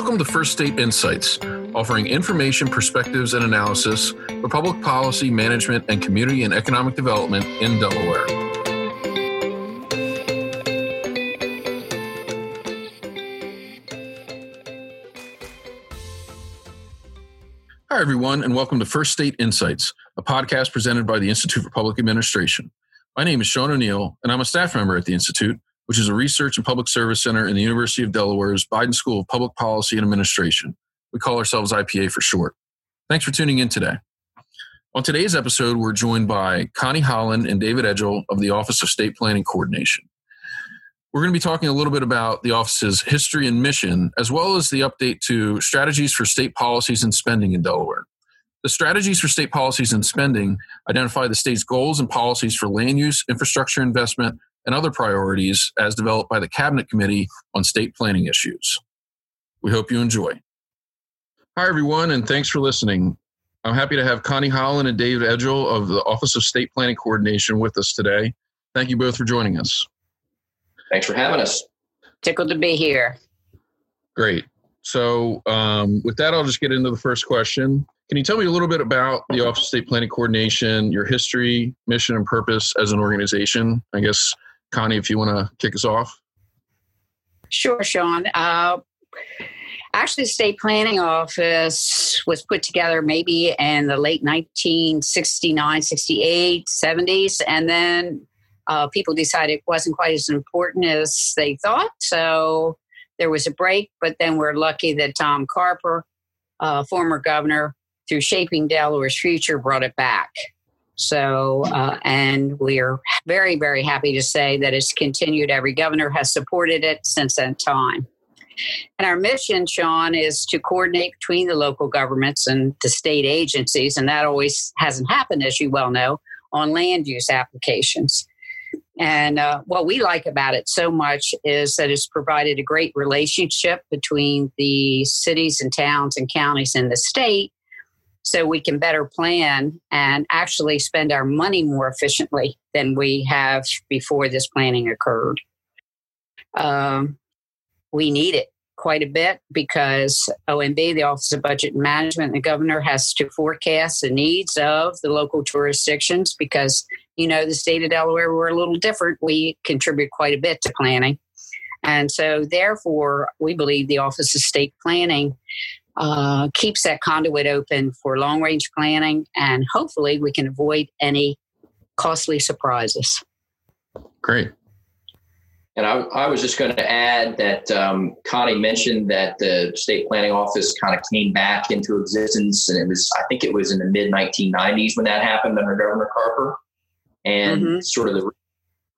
Welcome to First State Insights, offering information, perspectives, and analysis for public policy, management, and community and economic development in Delaware. Hi, everyone, and welcome to First State Insights, a podcast presented by the Institute for Public Administration. My name is Sean O'Neill, and I'm a staff member at the Institute, which is a research and public service center in the University of Delaware's Biden School of Public Policy and Administration. We call ourselves IPA for short. Thanks for tuning in today. On today's episode, we're joined by Connie Holland and David Edgell of the Office of State Planning Coordination. We're going to be talking a little bit about the office's history and mission, as well as the update to strategies for state policies and spending in Delaware. The strategies for state policies and spending identify the state's goals and policies for land use, infrastructure investment, and other priorities as developed by the Cabinet Committee on State Planning Issues. We hope you enjoy. Hi, everyone, and thanks for listening. I'm happy to have Connie Holland and Dave Edgell of the Office of State Planning Coordination with us today. Thank you both for joining us. Thanks for having us. Tickled to be here. Great. So, um, with that, I'll just get into the first question. Can you tell me a little bit about the Office of State Planning Coordination, your history, mission, and purpose as an organization? I guess Connie, if you want to kick us off. Sure, Sean. Uh, actually, the state planning office was put together maybe in the late 1969, 68, 70s. And then uh, people decided it wasn't quite as important as they thought. So there was a break. But then we're lucky that Tom Carper, uh, former governor, through Shaping Delaware's Future, brought it back. So, uh, and we're very, very happy to say that it's continued. Every governor has supported it since that time. And our mission, Sean, is to coordinate between the local governments and the state agencies. And that always hasn't happened, as you well know, on land use applications. And uh, what we like about it so much is that it's provided a great relationship between the cities and towns and counties in the state so we can better plan and actually spend our money more efficiently than we have before this planning occurred. Um, we need it quite a bit because OMB, the Office of Budget and Management, the governor has to forecast the needs of the local jurisdictions because, you know, the state of Delaware, we're a little different. We contribute quite a bit to planning. And so, therefore, we believe the Office of State Planning uh, keeps that conduit open for long range planning, and hopefully we can avoid any costly surprises. Great. And I, I was just going to add that um, Connie mentioned that the state planning office kind of came back into existence, and it was I think it was in the mid 1990s when that happened under Governor Carper, and mm-hmm. sort of the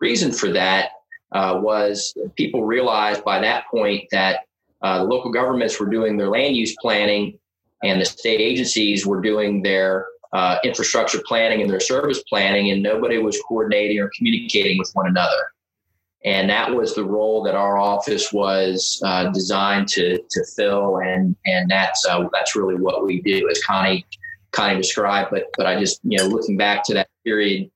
reason for that uh, was people realized by that point that uh, the local governments were doing their land use planning, and the state agencies were doing their uh, infrastructure planning and their service planning, and nobody was coordinating or communicating with one another. And that was the role that our office was uh, designed to to fill, and and that's uh, that's really what we do, as Connie Connie described. But but I just you know looking back to that period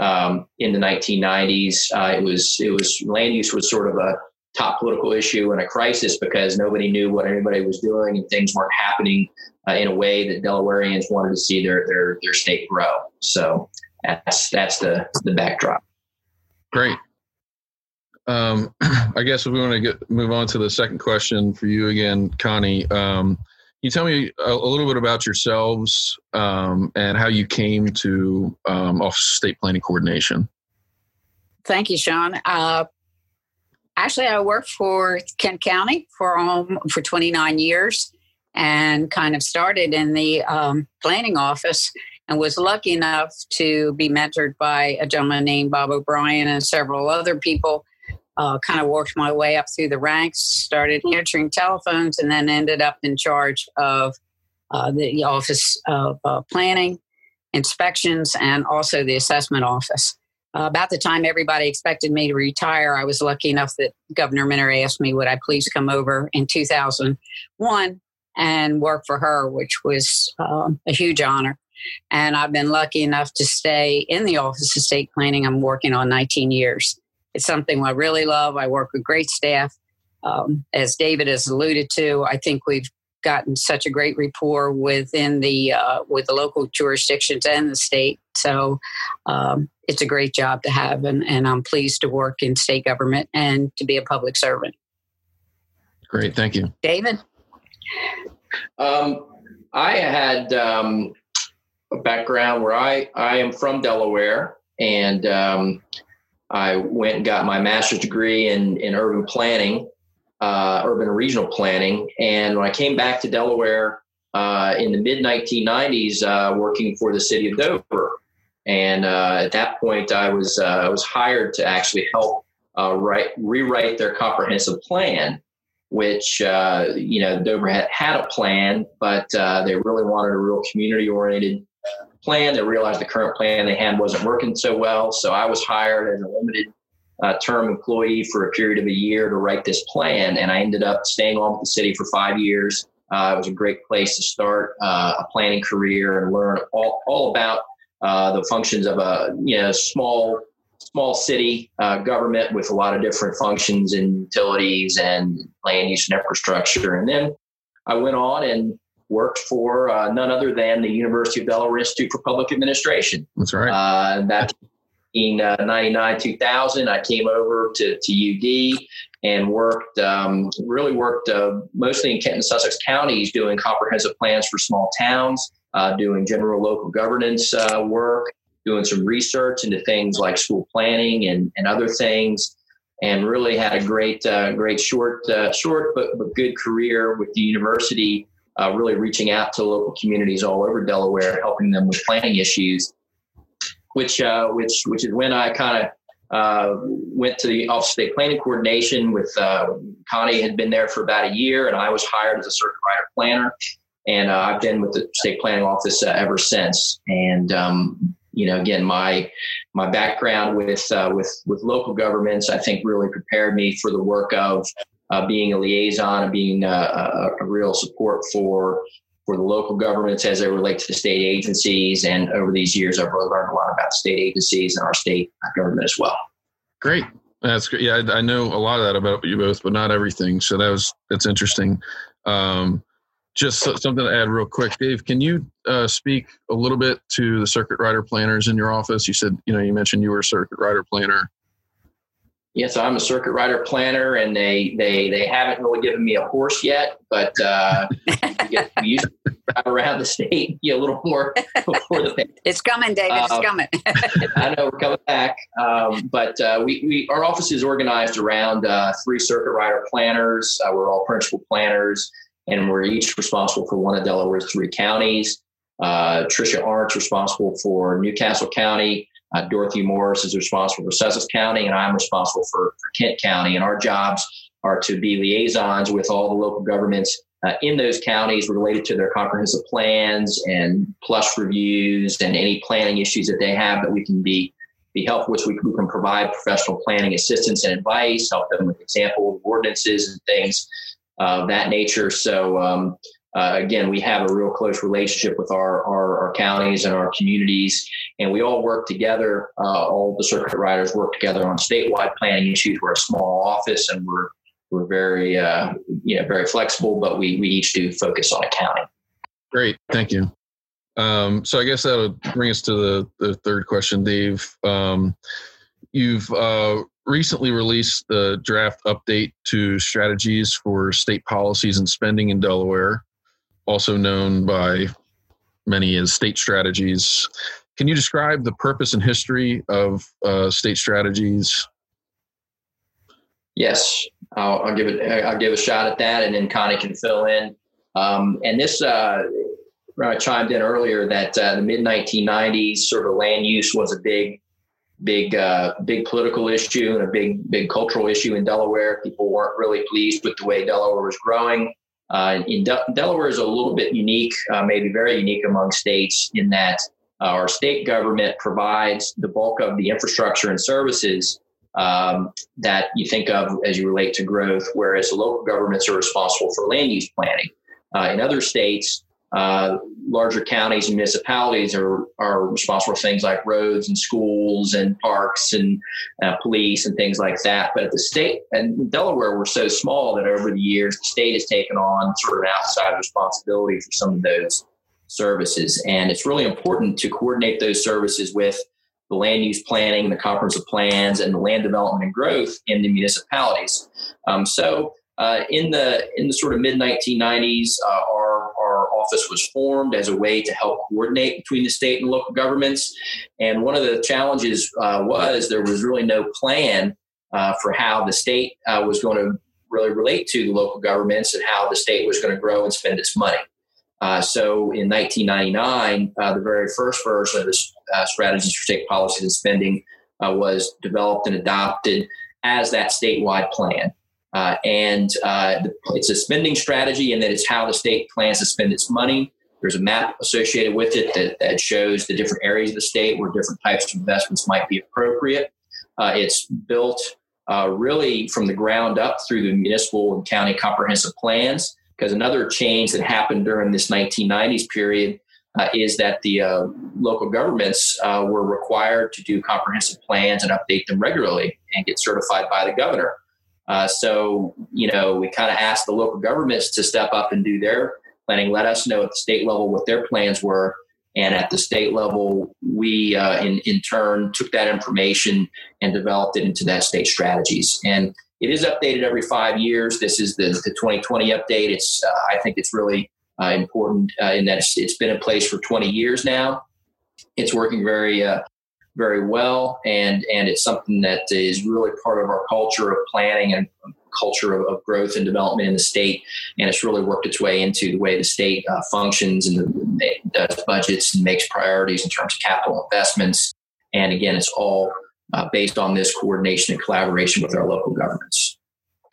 um, in the 1990s, uh, it was it was land use was sort of a top political issue and a crisis because nobody knew what anybody was doing and things weren't happening uh, in a way that Delawareans wanted to see their their their state grow. So that's that's the the backdrop. Great. Um, I guess if we want to get move on to the second question for you again, Connie. Um, can you tell me a, a, little bit about yourselves um, and how you came to um, Office of State Planning Coordination? Thank you, Sean. Uh, actually, I worked for Kent County for um, for 29 years and kind of started in the um, planning office and was lucky enough to be mentored by a gentleman named Bob O'Brien and several other people. Uh, kind of worked my way up through the ranks, started answering telephones, and then ended up in charge of uh, the Office of uh, Planning, Inspections, and also the Assessment Office. Uh, about the time everybody expected me to retire, I was lucky enough that Governor Minner asked me, would I please come over in 2001 and work for her, which was um, a huge honor. And I've been lucky enough to stay in the Office of State Planning. I'm working on 19 years. It's something I really love. I work with great staff, um, as David has alluded to, I think we've gotten such a great rapport within the uh, with the local jurisdictions and the state. So um, it's a great job to have, and, and I'm pleased to work in state government and to be a public servant. Great, thank you, David. Um, I had um, a background where I I am from Delaware, and um, I went and got my master's degree in in urban planning uh, urban regional planning. And when I came back to Delaware uh, in the mid 1990s, uh, working for the city of Dover, and uh, at that point, I was uh, I was hired to actually help uh, write rewrite their comprehensive plan. Which you know, Dover had had a plan, but they really wanted a real community-oriented plan. They realized the current plan they had wasn't working so well, so I was hired as a limited uh, term employee for a period of a year to write this plan. And I ended up staying on with the city for five years. Uh, it was a great place to start uh, a planning career and learn all, all about uh, the functions of a you know small small city uh, government with a lot of different functions and utilities and land use and infrastructure. And then I went on and worked for uh, none other than the University of Delaware Institute for Public Administration. That's right. Uh, that in uh, 99 2000 i came over to, to ud and worked um, really worked uh, mostly in kent and sussex counties doing comprehensive plans for small towns uh, doing general local governance uh, work doing some research into things like school planning and, and other things and really had a great uh, great short uh, short but, but good career with the university really reaching out to local communities all over delaware helping them with planning issues which uh, which which is when I kind of uh, went to the Office of State Planning Coordination with uh, Connie had been there for about a year, and I was hired as a rider planner, and uh, I've been with the State Planning Office uh, ever since. And um, you know, again, my my background with uh, with with local governments, I think, really prepared me for the work of being a liaison and being a, a real support for for the local governments as they relate to the state agencies. And over these years, I've really learned a lot about state agencies and our state government as well. Great. That's great. Yeah, I, I know a lot of that about you both, but not everything. So that was that's interesting. Um, just something to add real quick, Dave. Can you uh, speak a little bit to the circuit rider planners in your office? You said you know you mentioned you were a circuit rider planner Yes, I'm a circuit rider planner, and they they they haven't really given me a horse yet, but uh, we used to drive around the state a little more before the It's coming, David. Uh, it's coming. I know we're coming back, um, but uh, we, we our office is organized around uh, three circuit rider planners. Uh, we're all principal planners, and we're each responsible for one of Delaware's three counties. Uh, Tricia Arndt's responsible for New Castle County. Uh, Dorothy Morris is responsible for Sussex County, and I'm responsible for, for Kent County. And our jobs are to be liaisons with all the local governments uh, in those counties related to their comprehensive plans and plus reviews and any planning issues that they have that we can be be helpful with. We, we can provide professional planning assistance and advice, help them with example ordinances and things of that nature. So um, uh, again, we have a real close relationship with our, our, our, counties and our communities, and we all work together. Uh, all the circuit riders work together on statewide planning issues. We're a small office, and we're we're very uh, you know very flexible, but we we each do focus on accounting. Great, thank you. Um, so I guess that would bring us to the the third question, Dave. Um, you've uh, recently released the draft update to strategies for state policies and spending in Delaware also known by many as state strategies. Can you describe the purpose and history of uh, state strategies? Yes, I'll, I'll, give it. I'll give a shot at that, and then Connie can fill in. Um, and this, uh, I chimed in earlier that uh, the mid 1990s sort of land use was a big, big, uh, big political issue and a big, big cultural issue in Delaware. People weren't really pleased with the way Delaware was growing. Uh, in De- Delaware is a little bit unique, uh, maybe very unique among states, in that uh, our state government provides the bulk of the infrastructure and services um, that you think of as you relate to growth, whereas local governments are responsible for land use planning. Uh, in other states, uh, larger counties and municipalities are, are responsible for things like roads and schools and parks and uh, police and things like that. But at the state and Delaware, we're so small that over the years, the state has taken on sort of outside responsibility for some of those services. And it's really important to coordinate those services with the land use planning, the comprehensive plans, and the land development and growth in the municipalities. Um, so, uh, in the in the sort of mid 1990s, uh, our our office was formed as a way to help coordinate between the state and local governments. And one of the challenges uh, was there was really no plan uh, for how the state uh, was going to really relate to the local governments and how the state was going to grow and spend its money. Uh, so in 1999, uh, the very first version of the uh, strategies for state policies and spending uh, was developed and adopted as that statewide plan. Uh, and uh, it's a spending strategy, and that it's how the state plans to spend its money. There's a map associated with it that, that shows the different areas of the state where different types of investments might be appropriate. it's built really from the ground up through the municipal and county comprehensive plans because another change that happened during this 1990s period uh, is that the uh, local governments uh, were required to do comprehensive plans and update them regularly and get certified by the governor. Uh, so, you know, we kind of asked the local governments to step up and do their planning, let us know at the state level what their plans were. And at the state level, we uh, in, in turn took that information and developed it into that state strategies. And it is updated every five years. This is the, the 2020 update. It's uh, I think it's really uh, important uh, in that it's, it's been in place for 20 years now. It's working very uh, very well, and and it's something that is really part of our culture of planning and culture of, of growth and development in the state. And it's really worked its way into the way the state uh, functions and the, does budgets and makes priorities in terms of capital investments. And again, it's all uh, based on this coordination and collaboration with our local governments.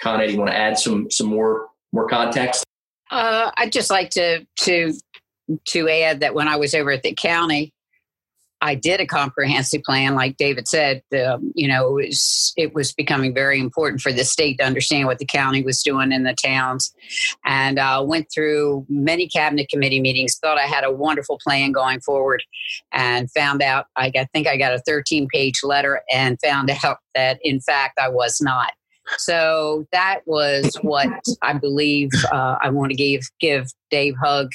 Connie, you want to add some some more more context? Uh, I'd just like to to to add that when I was over at the county, I did a comprehensive plan, like David said. Um, you know, it was it was becoming very important for the state to understand what the county was doing in the towns, and uh, went through many cabinet committee meetings. Thought I had a wonderful plan going forward, and found out I, got, I think I got a 13 page letter, and found out that in fact I was not. So that was what I believe uh, I want to give give Dave Hugg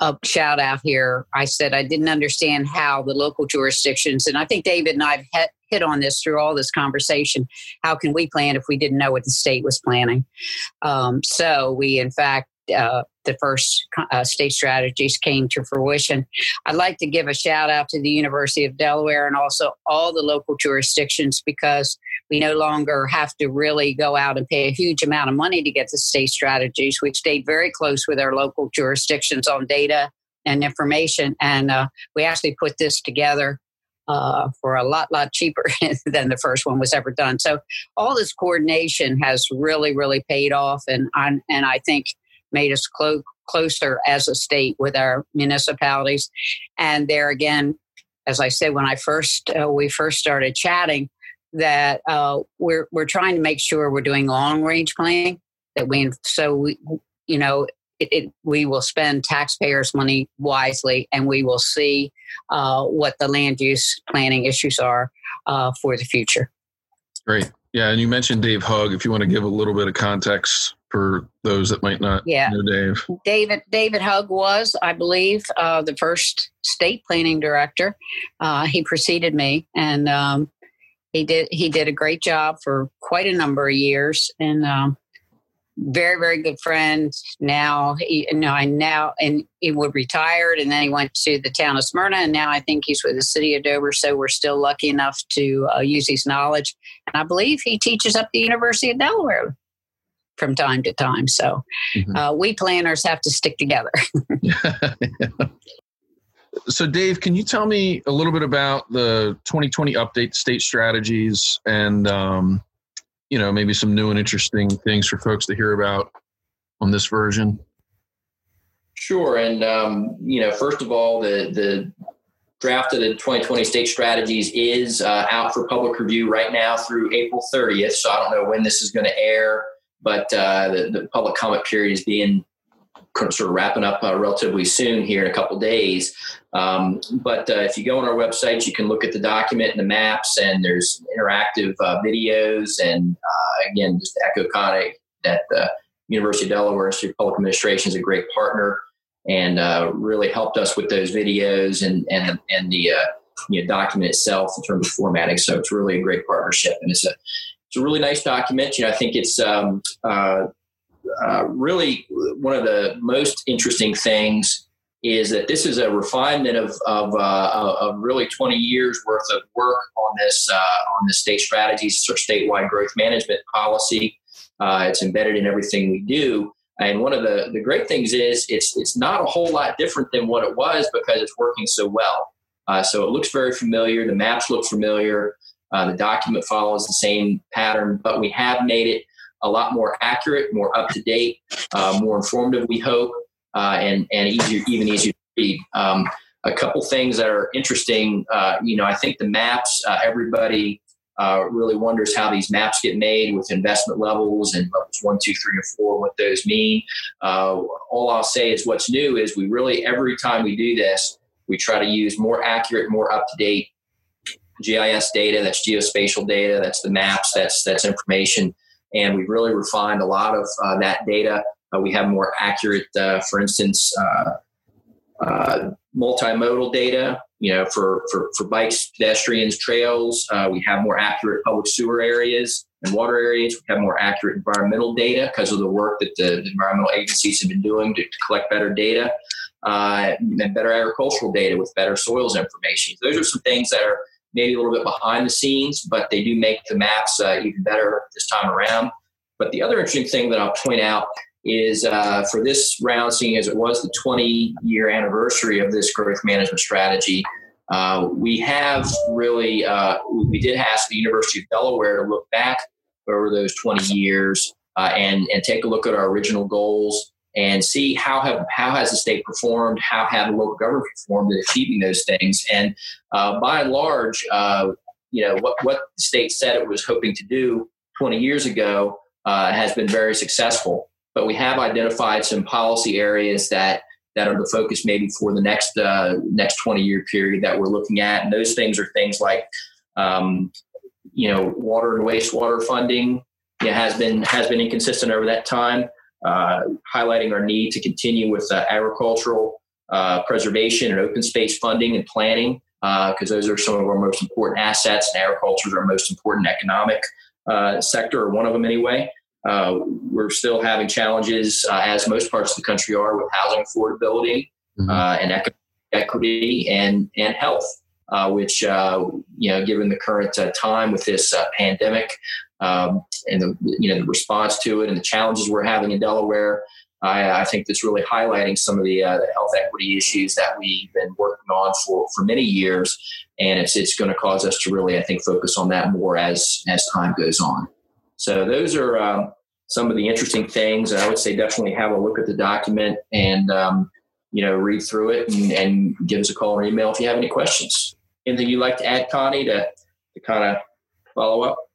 a shout out here. I said I didn't understand how the local jurisdictions, and I think David and I've hit, hit on this through all this conversation. How can we plan if we didn't know what the state was planning? Um, so we, in fact, uh, the first uh, state strategies came to fruition. I'd like to give a shout out to the University of Delaware and also all the local jurisdictions because we no longer have to really go out and pay a huge amount of money to get the state strategies. We've stayed very close with our local jurisdictions on data and information, and uh, we actually put this together uh, for a lot, lot cheaper than the first one was ever done. So all this coordination has really, really paid off, and I, and I think made us clo- closer as a state with our municipalities. And there again, as I said when I first uh, we first started chatting, that uh, we're we're trying to make sure we're doing long range planning. That we so we you know it, it, we will spend taxpayers' money wisely, and we will see uh, what the land use planning issues are uh, for the future. Great. Yeah, and you mentioned Dave Hugg. If you want to give a little bit of context for those that might not yeah. know Dave. David David Hugg was, I believe, uh, the first state planning director. Uh, he preceded me, and um, he did he did a great job for quite a number of years, and um, very very good friend. Now he you know I now and he would retired, and then he went to the town of Smyrna, and now I think he's with the city of Dover. So we're still lucky enough to uh, use his knowledge, and I believe he teaches up the University of Delaware from time to time. So mm-hmm. uh, we planners have to stick together. So, Dave, can you tell me a little bit about the 2020 update state strategies and, um, you know, maybe some new and interesting things for folks to hear about on this version? Sure. And, um, you know, first of all, the, the draft of the 2020 state strategies is uh, out for public review right now through April 30th. So I don't know when this is going to air but uh, the, the, public comment period is being sort of wrapping up uh, relatively soon here in a couple days. Um, but uh, if you go on our website, you can look at the document and the maps, and there's interactive uh, videos. And uh, again, just echo Connie, that the University of Delaware Institute of Public Administration is a great partner and uh, really helped us with those videos and and and the you know, document itself in terms of formatting. So it's really a great partnership, and it's a it's a really nice document. You know, I think it's um, uh, really one of the most interesting things is that this is a refinement of of, uh, of really 20 years worth of work on this uh, on the state strategies or statewide growth management policy. Uh, it's embedded in everything we do. And one of the, the great things is it's it's not a whole lot different than what it was because it's working so well. Uh, so it looks very familiar. The maps look familiar. Uh, the document follows the same pattern, but we have made it a lot more accurate, more up to date, uh, more informative. We hope, uh, and and easier, even easier to read. Um, a couple things that are interesting. Uh, you know, I think the maps. Uh, everybody uh, really wonders how these maps get made with investment levels and levels one, two, three, and four. What those mean. All I'll say is what's new is we really every time we do this, we try to use more accurate, more up to date GIS data. That's geospatial data. That's the maps. That's that's information and we've really refined a lot of uh, that data. Uh, we have more accurate, uh, for instance, uh, uh, multimodal data. You know, for for for bikes, pedestrians, trails. Uh, we have more accurate public sewer areas and water areas. We have more accurate environmental data because of the work that the, the, environmental agencies have been doing to, to collect better data. and better agricultural data with better soils information. Those are some things that are maybe a little bit behind the scenes, but they do make the maps uh, even better this time around. But the other interesting thing that I'll point out is uh, for this round, seeing as it was the 20 year anniversary of this growth management strategy, uh, we have really, uh, we did ask the University of Delaware to look back over those 20 years uh, and, and take a look at our original goals and see how have how has the state performed, how have the local government performed in achieving those things. And uh, by and large, uh, you know what what the state said it was hoping to do 20 years ago uh, has been very successful. But we have identified some policy areas that that are the focus maybe for the next uh, next 20 year period that we're looking at. And those things are things like um, you know water and wastewater funding. It has been has been inconsistent over that time highlighting our need to continue with uh, agricultural uh, preservation and open space funding and planning, because uh, those are some of our most important assets, and agriculture is our most important economic uh, sector, or one of them anyway. Uh, we're still having challenges, as most parts of the country are, with housing affordability mm-hmm. and economic equity and and health. Uh, which uh, you know, given the current uh, time with this pandemic, um, and the you know the response to it and the challenges we're having in Delaware. I, I think that's really highlighting some of the, uh, the, health equity issues that we've been working on for, for many years, and it's it's going to cause us to really I think focus on that more as as time goes on. So those are um, some of the interesting things, I would say definitely have a look at the document and um, you know read through it and, and give us a call or email if you have any questions. Anything you'd like to add, Connie, to to kind of follow up?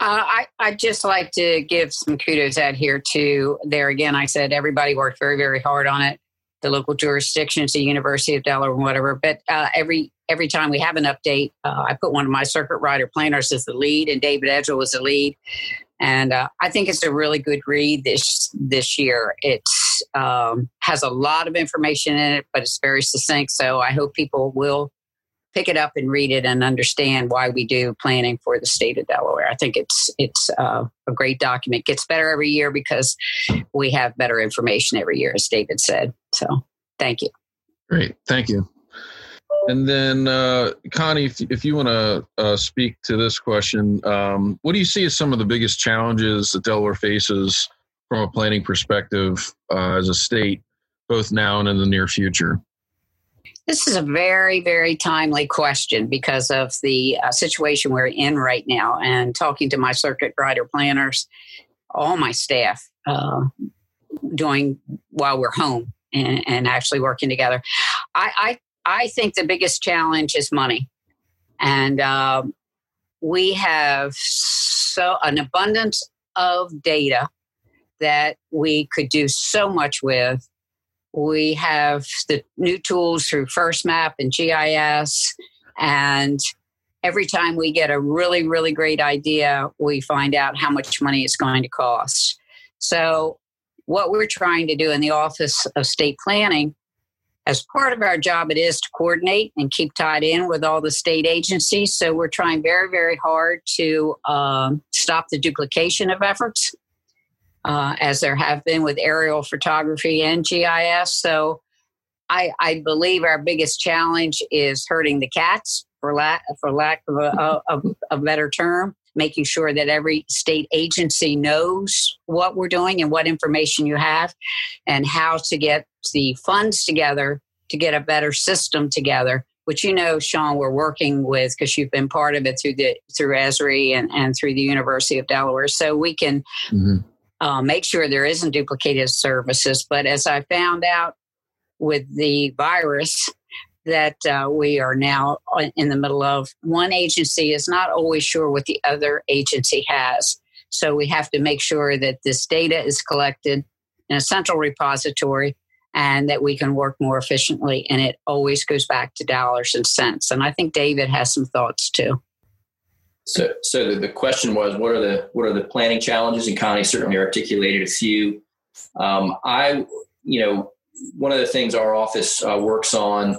Uh, I, I'd just like to give some kudos out here to there again. I said everybody worked very, very hard on it. The local jurisdictions, the University of Delaware, and whatever. But uh, every every time we have an update, uh, I put one of my circuit rider planners as the lead, and David Edgell was the lead. And uh, I think it's a really good read this this year. It um, has a lot of information in it, but it's very succinct. So I hope people will pick it up and read it and understand why we do planning for the state of Delaware. I think it's it's uh, a great document. Gets better every year because we have better information every year, as David said. So, thank you. Great, thank you. And then, uh, Connie, if, if you want to uh, speak to this question, um, what do you see as some of the biggest challenges that Delaware faces from a planning perspective uh, as a state, both now and in the near future? This is a very, very timely question because of the uh, situation we're in right now. And talking to my circuit rider planners, all my staff uh, doing while we're home and, and actually working together. I, I, I, think the biggest challenge is money. And uh, we have so an abundance of data that we could do so much with We have the new tools through FirstMap and GIS. And every time we get a really, really great idea, we find out how much money it's going to cost. So, what we're trying to do in the Office of State Planning, as part of our job, it is to coordinate and keep tied in with all the state agencies. So, we're trying very, very hard to um, stop the duplication of efforts uh, as there have been with aerial photography and GIS. So I, I, believe our biggest challenge is hurting the cats, for lack for lack of a, of a better term, making sure that every state agency knows what we're doing and what information you have, and how to get the funds together to get a better system together. Which you know, Sean, we're working with because you've been part of it through the through Esri and, and through the University of Delaware, so we can mm-hmm uh, make sure there isn't duplicated services. But as I found out with the virus that uh, we are now in the middle of, one agency is not always sure what the other agency has. So we have to make sure that this data is collected in a central repository and that we can work more efficiently. And it always goes back to dollars and cents. And I think David has some thoughts too. So, so the, the question was, what are the what are the planning challenges? And Connie certainly articulated a few. Um, I, you know, one of the things our office uh, works on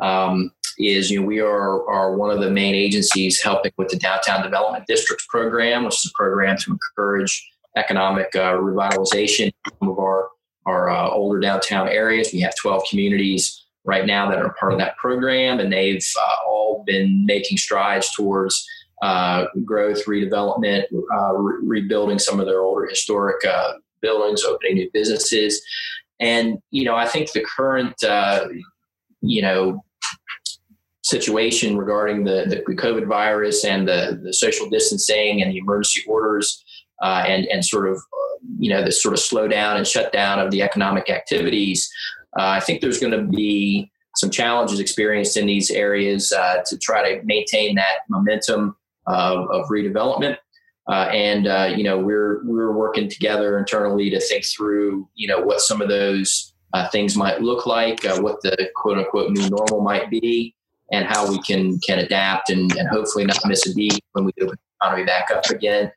um, is, you know, we are are one of the main agencies helping with the Downtown Development Districts program, which is a program to encourage economic uh, revitalization of our our uh, older downtown areas. We have 12 communities right now that are part of that program, and they've uh, all been making strides towards uh, growth, redevelopment, uh, re- rebuilding some of their older historic uh, buildings, opening new businesses. And, you know, I think the current, uh, you know, situation regarding the, the COVID virus and the, the social distancing and the emergency orders uh, and, and sort of, you know, this sort of slowdown and shutdown of the economic activities, uh, I think there's going to be some challenges experienced in these areas to try to maintain that momentum of, of redevelopment. Uh, and uh, you know we're we're working together internally to think through you know what some of those uh, things might look like, uh, what the quote unquote new normal might be, and how we can can adapt and, and hopefully not miss a beat when we open the economy back up again.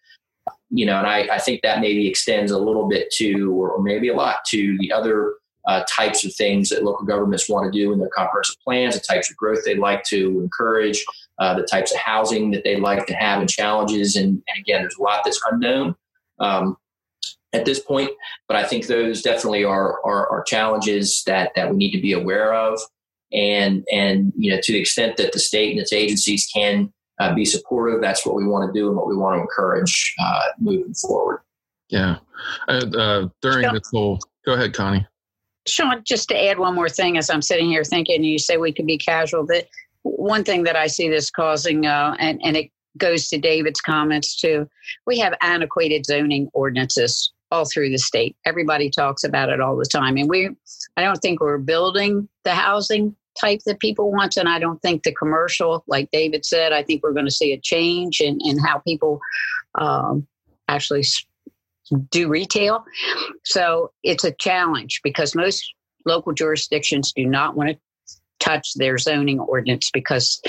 You know, and I, I think that maybe extends a little bit to, or maybe a lot to the other uh, types of things that local governments want to do in their comprehensive plans, the types of growth they'd like to encourage, uh, the types of housing that they'd like to have and challenges. And, and again, there's a lot that's unknown um, at this point, but I think those definitely are, are, are challenges that, that we need to be aware of. And, and, you know, to the extent that the state and its agencies can uh, be supportive, that's what we want to do and what we want to encourage uh, moving forward. Yeah. Uh, during this whole, go ahead, Connie. Sean, just to add one more thing as I'm sitting here thinking, you say we could be casual, but one thing that I see this causing, uh, and, and it goes to David's comments too, we have antiquated zoning ordinances all through the state. Everybody talks about it all the time. And we, I don't think we're building the housing type that people want. And I don't think the commercial, like David said, I think we're going to see a change in, in how people um, actually do retail. So it's a challenge because most local jurisdictions do not want to touch their zoning ordinance because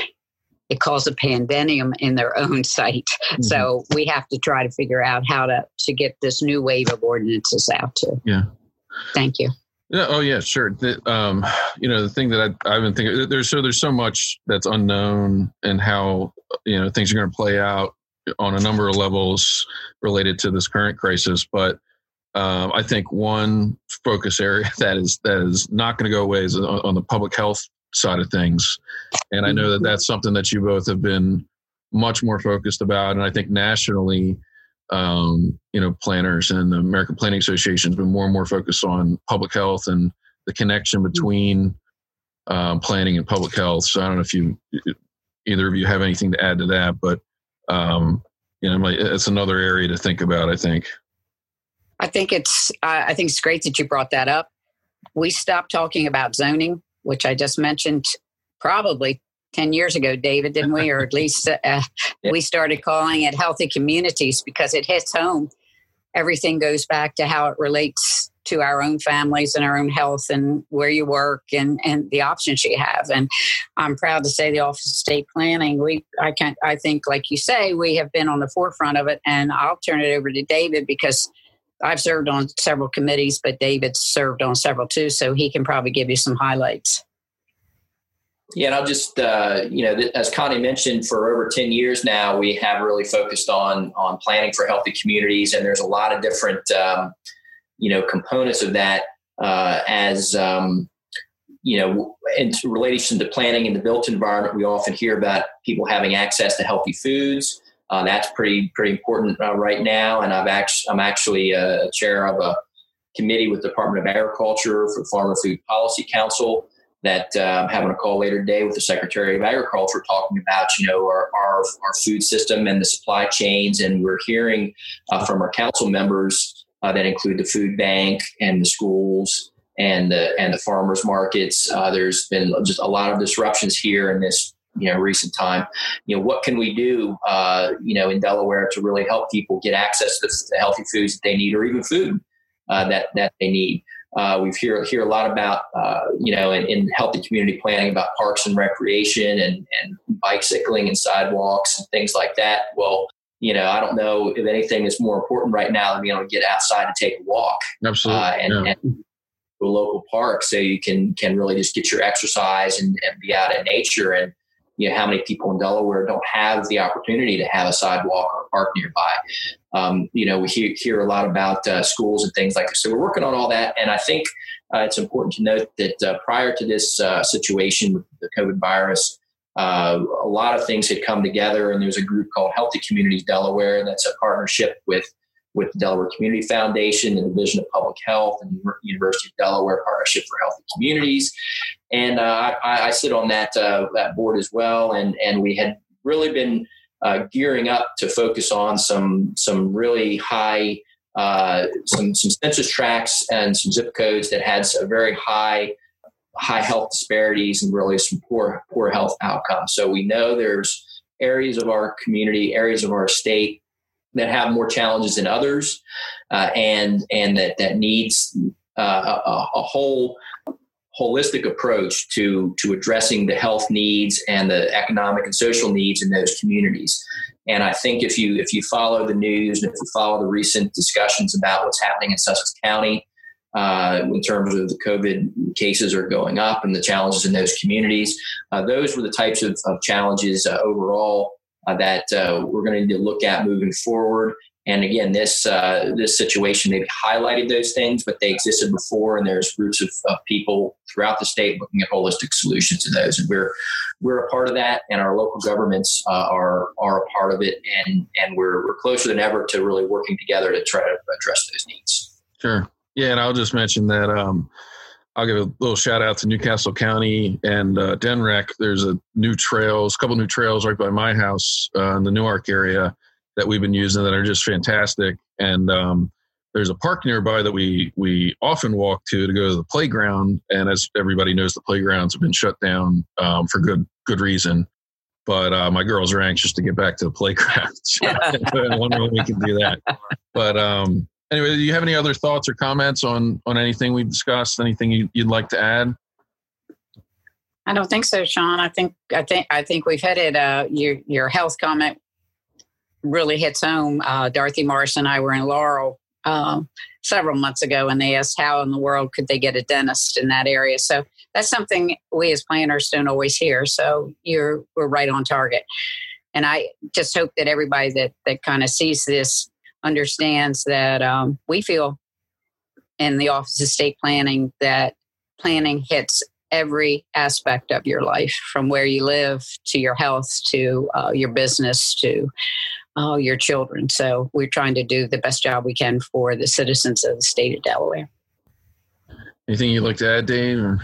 it caused a pandemonium in their own site. Mm-hmm. So we have to try to figure out how to to get this new wave of ordinances out too. Yeah. Thank you. Yeah. Oh, yeah. Sure. The, um, you know, the thing that I, I've been thinking there's so there's so much that's unknown and how you know things are going to play out on a number of levels related to this current crisis. But um, I think one focus area that is that is not going to go away is on, on, the public health side of things, and I know that that's something that you both have been much more focused about, and I think nationally, um, you know, planners and the American Planning Association has been more and more focused on public health and the connection between um, planning and public health. So I don't know if you either of you have anything to add to that, but um, you know, it's another area to think about. I think. I think it's. I think it's great that you brought that up. We stopped talking about zoning, which I just mentioned, probably 10 years ago, David, didn't we? Or at least uh, yeah. we started calling it healthy communities because it hits home. Everything goes back to how it relates to our own families and our own health and where you work and, and the options you have. And I'm proud to say the Office of State Planning, we I can't, I think like you say, we have been on the forefront of it. And I'll turn it over to David because I've served on several committees, but David's served on several too, so he can probably give you some highlights. Yeah, and I'll just uh, you know, as Connie mentioned, for over ten years now, we have really focused on on planning for healthy communities, and there's a lot of different um, you know components of that. Uh, as um, you know, in relation to planning in the built environment, we often hear about people having access to healthy foods. Uh, that's pretty pretty important uh, right now, and I've actually I'm actually a chair of a committee with the Department of Agriculture for the Farmer Food Policy Council that uh, I'm having a call later today with the Secretary of Agriculture talking about, you know, our, our, our food system and the supply chains. And we're hearing uh, from our council members uh, that include the food bank and the schools and the, and the farmers markets. Uh, there's been just a lot of disruptions here in this, you know, recent time. You know, what can we do, uh, you know, in Delaware to really help people get access to the healthy foods that they need or even food uh, that, that they need? Uh, we hear hear a lot about uh, you know in, in, healthy community planning about parks and recreation and and bicycling and sidewalks and things like that. Well, you know, I don't know if anything is more important right now than being able to get outside and take a walk. Absolutely. Uh, and, yeah. and to a local park so you can can really just get your exercise and, and be out in nature and you know how many people in Delaware don't have the opportunity to have a sidewalk or park nearby. Um, you know, we hear, hear a lot about uh, schools and things like this. So we're working on all that, and I think uh, it's important to note that uh, prior to this uh, situation with the COVID virus, uh, a lot of things had come together, and there's a group called Healthy Communities Delaware and that's a partnership with with the Delaware Community Foundation, the Division of Public Health, and the University of Delaware Partnership for Healthy Communities. And uh, I, I, sit on that uh, that board as well. And and we had really been uh, gearing up to focus on some some really high uh, some some census tracts and some zip codes that had a very high high health disparities and really some poor poor health outcomes. So we know there's areas of our community, areas of our state that have more challenges than others, uh, and and that that needs uh, a, a, whole holistic approach to to addressing the health needs and the economic and social needs in those communities. And I think if you if you follow the news and if you follow the recent discussions about what's happening in Sussex County uh, in terms of the COVID cases are going up and the challenges in those communities, uh, those were the types of, of challenges uh, overall that uh, we're going to need to look at moving forward. And again, this uh, this situation maybe highlighted those things, but they existed before, and there's groups of, of, people throughout the state looking at holistic solutions to those. And we're we're a part of that, and our local governments uh, are are a part of it, and and we're we're closer than ever to really working together to try to address those needs. Sure. Yeah, and I'll just mention that um, I'll give a little shout out to New Castle County and uh, DNREC. There's a new trails, a couple new trails right by my house uh, in the Newark area that we've been using that are just fantastic. And um, there's a park nearby that we we often walk to to go to the playground. And as everybody knows, the playgrounds have been shut down um, for good good reason. But uh, my girls are anxious to get back to the playground. so I wonder when we can do that. But um, anyway, do you have any other thoughts or comments on on anything we discussed? Anything you, would like to add? I don't think so, Sean. I think I think I think we've hit it. Uh, your your health comment really hits home. Uh, Dorothy Morris and I were in Laurel uh, several months ago, and they asked how in the world could they get a dentist in that area. So that's something we as planners don't always hear. So you're we're right on target. And I just hope that everybody that that kind of sees this understands that um, we feel in the Office of State Planning that planning hits every aspect of your life from where you live to your health to uh, your business to uh, your children. So we're trying to do the best job we can for the citizens of the state of Delaware. Anything you'd like to add, Dave?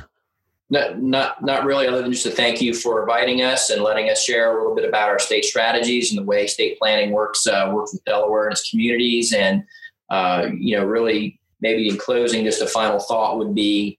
Not, not, not really, other than just to thank you for inviting us and letting us share a little bit about our state strategies and the way state planning works, uh, works with Delaware and its communities. And, uh, you know, really maybe in closing, just a final thought would be,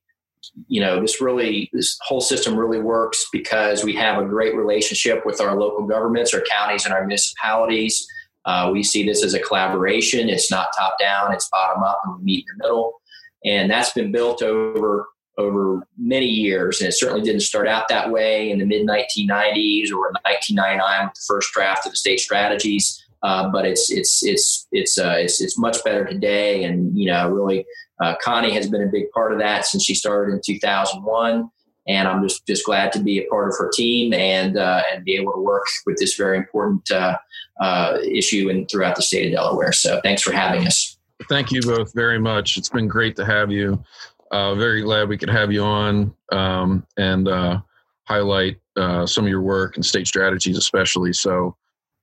you know, this really, this whole system really works because we have a great relationship with our local governments, our counties and our municipalities. Uh, we see this as a collaboration. It's not top down, it's bottom up, and we meet in the middle and that's been built over over many years. And it certainly didn't start out that way in the mid 1990s or 1999 with the first draft of the state strategies. Uh, but it's it's it's it's uh, it's it's much better today, and you know, really, uh, Connie has been a big part of that since she started in 2001 and I'm just just glad to be a part of her team and uh, and be able to work with this very important uh, uh, issue and throughout the state of Delaware. So thanks for having us. Thank you both very much. It's been great to have you. Uh, very glad we could have you on um, and uh, highlight uh, some of your work and state strategies, especially. So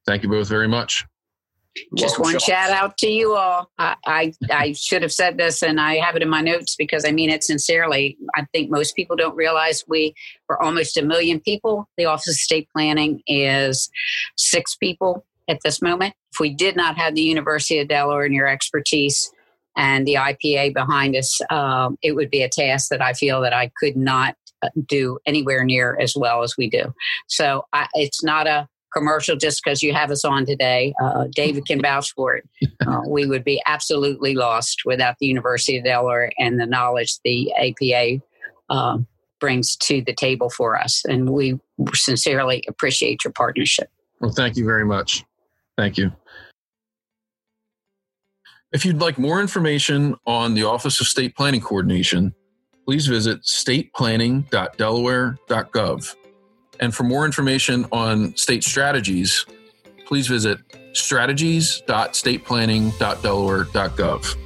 thank you both very much. Just one shout out to you all. I, I, I should have said this, and I have it in my notes because I mean it sincerely. I think most people don't realize we are almost a million people. The Office of State Planning is six people at this moment. If we did not have the University of Delaware and your expertise and the IPA behind us, um, it would be a task that I feel that I could not uh, do anywhere near as well as we do. So I, it's not a commercial just because you have us on today. Uh, David can vouch for it. Uh, we would be absolutely lost without the University of Delaware and the knowledge the APA uh, brings to the table for us. And we sincerely appreciate your partnership. Well, thank you very much. Thank you. If you'd like more information on the Office of State Planning Coordination, please visit stateplanning.delaware.gov. And for more information on state strategies, please visit strategies.stateplanning.delaware.gov.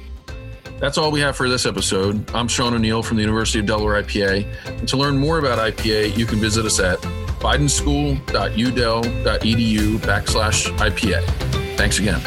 That's all we have for this episode. I'm Sean O'Neill from the University of Delaware IPA. And to learn more about IPA, you can visit us at bidenschool.udel.edu backslash IPA. Thanks again.